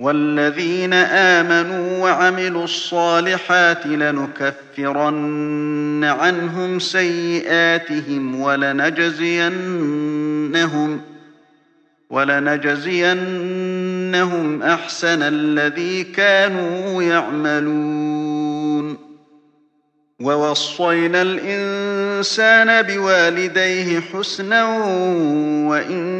والذين آمنوا وعملوا الصالحات لنكفرن عنهم سيئاتهم ولنجزينهم ولنجزينهم أحسن الذي كانوا يعملون ووصينا الإنسان بوالديه حسنا وإن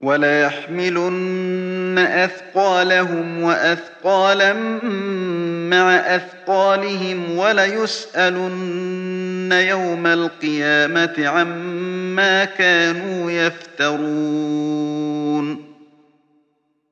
وليحملن أثقالهم وأثقالا مع أثقالهم وليسألن يوم القيامة عما كانوا يفترون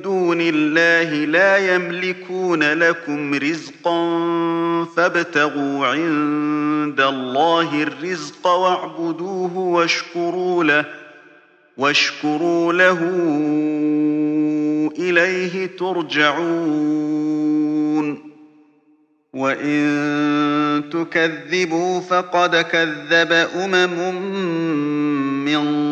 دون الله لا يملكون لكم رزقا فابتغوا عند الله الرزق واعبدوه واشكروا له واشكروا له إليه ترجعون. وإن تكذبوا فقد كذب أمم من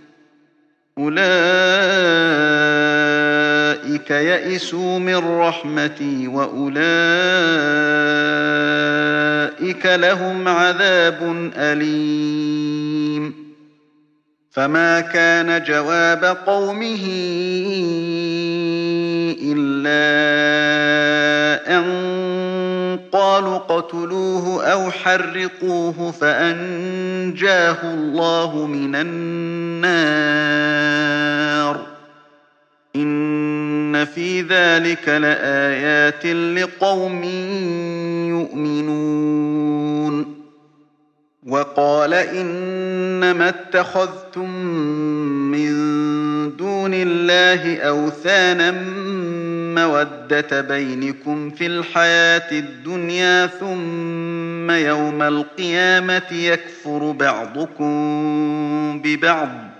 أولئك يئسوا من رحمتي وأولئك لهم عذاب أليم. فما كان جواب قومه إلا أن قالوا اقتلوه أو حرقوه فأنجاه الله من النار. إن في ذلك لآيات لقوم يؤمنون. وقال إنما اتخذتم من دون الله أوثانا مودة بينكم في الحياة الدنيا ثم يوم القيامة يكفر بعضكم ببعض.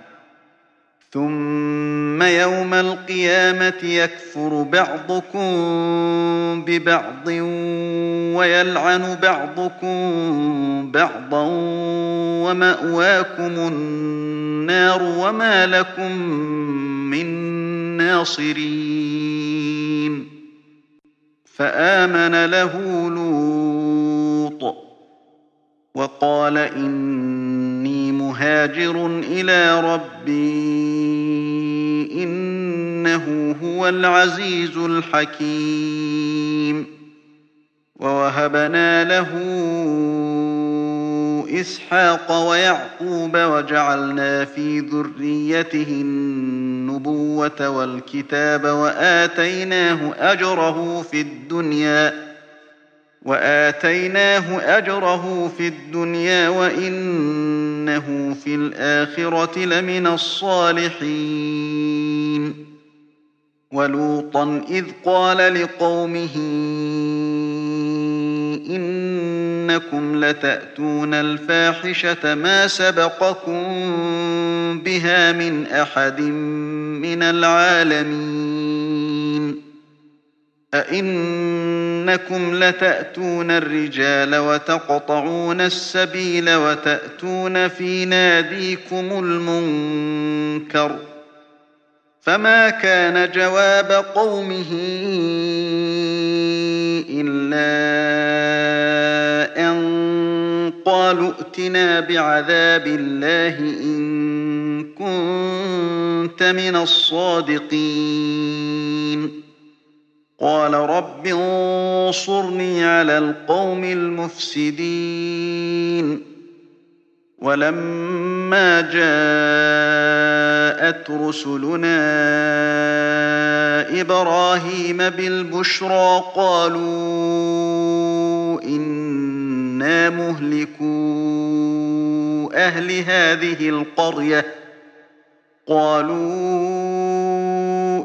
ثم يوم القيامة يكفر بعضكم ببعض ويلعن بعضكم بعضا ومأواكم النار وما لكم من ناصرين فآمن له لوط وقال إني مهاجر إلى ربي إنه هو العزيز الحكيم. ووهبنا له إسحاق ويعقوب وجعلنا في ذريته النبوة والكتاب وآتيناه أجره في الدنيا وآتيناه أجره في الدنيا وإنه في الآخرة لمن الصالحين ولوطا إذ قال لقومه إنكم لتأتون الفاحشة ما سبقكم بها من أحد من العالمين. أئنكم لتأتون الرجال وتقطعون السبيل وتأتون في ناديكم المنكر فما كان جواب قومه إلا قالوا ائتنا بعذاب الله إن كنت من الصادقين. قال رب انصرني على القوم المفسدين. ولما جاءت رسلنا إبراهيم بالبشرى قالوا إنا مهلكو أهل هذه القرية قالوا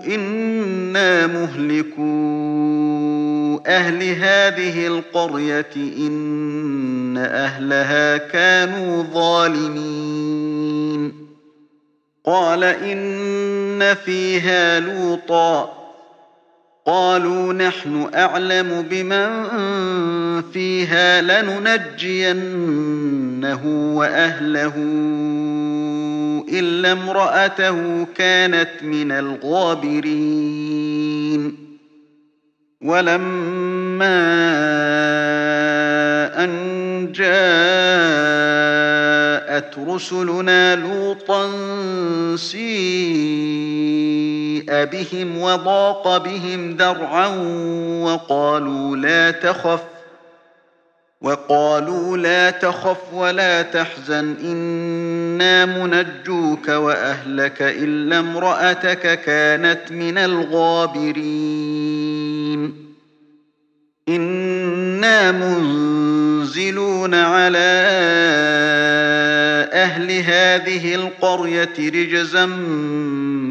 إنا مهلكو أهل هذه القرية إن أهلها كانوا ظالمين قال إن فيها لوطا قالوا نحن أعلم بمن فيها لننجينه وأهله إلا امرأته كانت من الغابرين. ولما أن جاءت رسلنا لوطا بهم وضاق بهم ذرعا وقالوا لا تخف وقالوا لا تخف ولا تحزن إنا منجوك وأهلك إلا امرأتك كانت من الغابرين إنا منزلون على أهل هذه القرية رجزا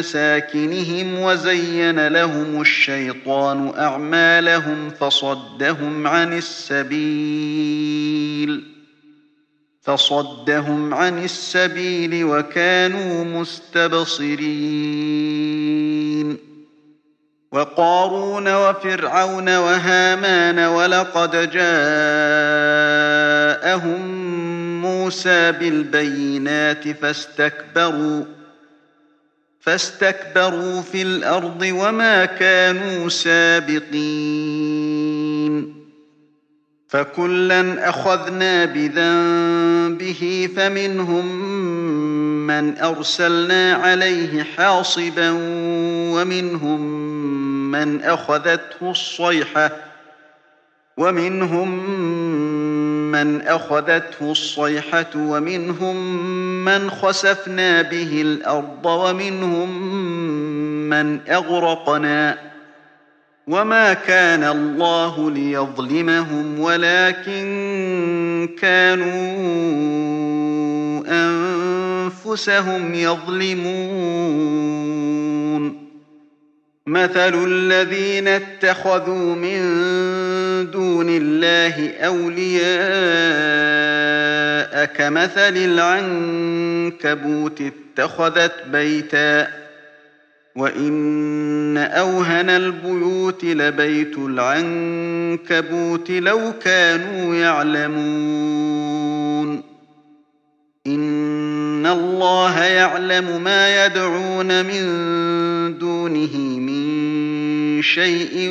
مساكنهم وزين لهم الشيطان أعمالهم فصدهم عن السبيل فصدهم عن السبيل وكانوا مستبصرين وقارون وفرعون وهامان ولقد جاءهم موسى بالبينات فاستكبروا فاستكبروا في الأرض وما كانوا سابقين. فكلا أخذنا بذنبه فمنهم من أرسلنا عليه حاصبا ومنهم من أخذته الصيحة ومنهم من أخذته الصيحة ومنهم من خسفنا به الأرض ومنهم من أغرقنا وما كان الله ليظلمهم ولكن كانوا أنفسهم يظلمون. مثل الذين اتخذوا من دون الله أولياء كمثل العنكبوت اتخذت بيتاً وإن أوهن البيوت لبيت العنكبوت لو كانوا يعلمون. إن الله يعلم ما يدعون من دونه من شيء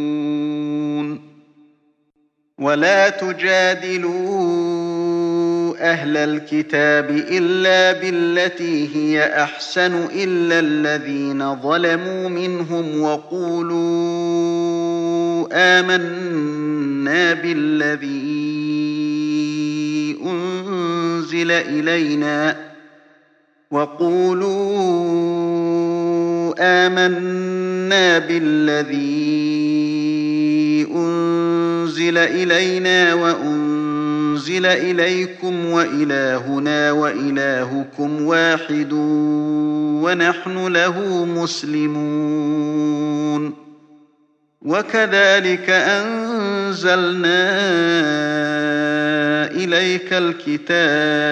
ولا تجادلون أهل الكتاب إلا بالتي هي أحسن إلا الذين ظلموا منهم وقولوا آمنا بالذي أنزل إلينا وقولوا آمنا بالذي أنزل إلينا وأنزل أنزل إليكم وإلهنا وإلهكم واحد ونحن له مسلمون. وكذلك أنزلنا إليك الكتاب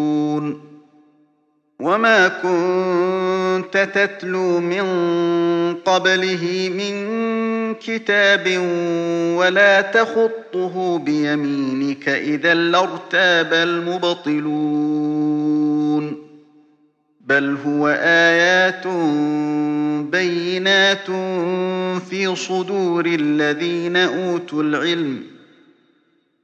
وما كنت تتلو من قبله من كتاب ولا تخطه بيمينك إذا لارتاب المبطلون بل هو آيات بينات في صدور الذين أوتوا العلم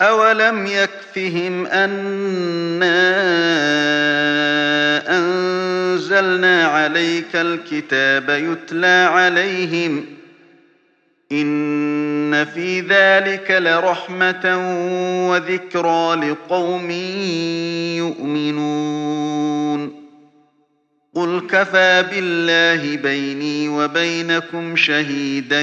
أولم يكفهم أنا أنزلنا عليك الكتاب يتلى عليهم ۖ إن في ذلك لرحمة وذكرى لقوم يؤمنون قل كفى بالله بيني وبينكم شهيدا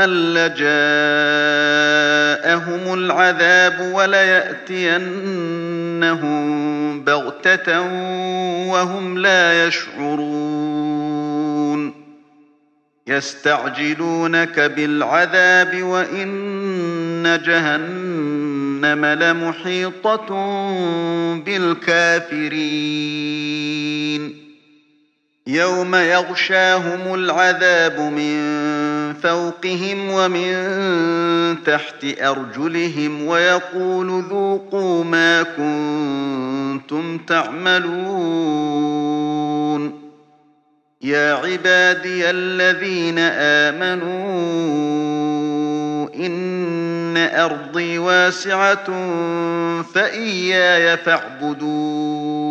لجاءهم العذاب وليأتينهم بغتة وهم لا يشعرون يستعجلونك بالعذاب وإن جهنم لمحيطة بالكافرين يوم يغشاهم العذاب من فوقهم ومن تحت أرجلهم ويقول ذوقوا ما كنتم تعملون. يا عبادي الذين آمنوا إن أرضي واسعة فإياي فاعبدون.